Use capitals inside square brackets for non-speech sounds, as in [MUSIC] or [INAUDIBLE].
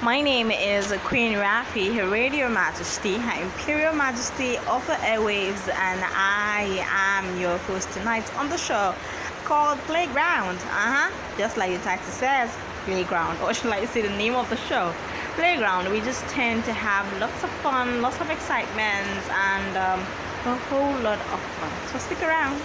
My name is Queen Rafi, Her Radio Majesty, Her Imperial Majesty of the airwaves, and I am your host tonight on the show called Playground. Uh huh. Just like the title says, Playground, [LAUGHS] or should I say the name of the show? Playground. We just tend to have lots of fun, lots of excitement, and um, a whole lot of fun. So stick around.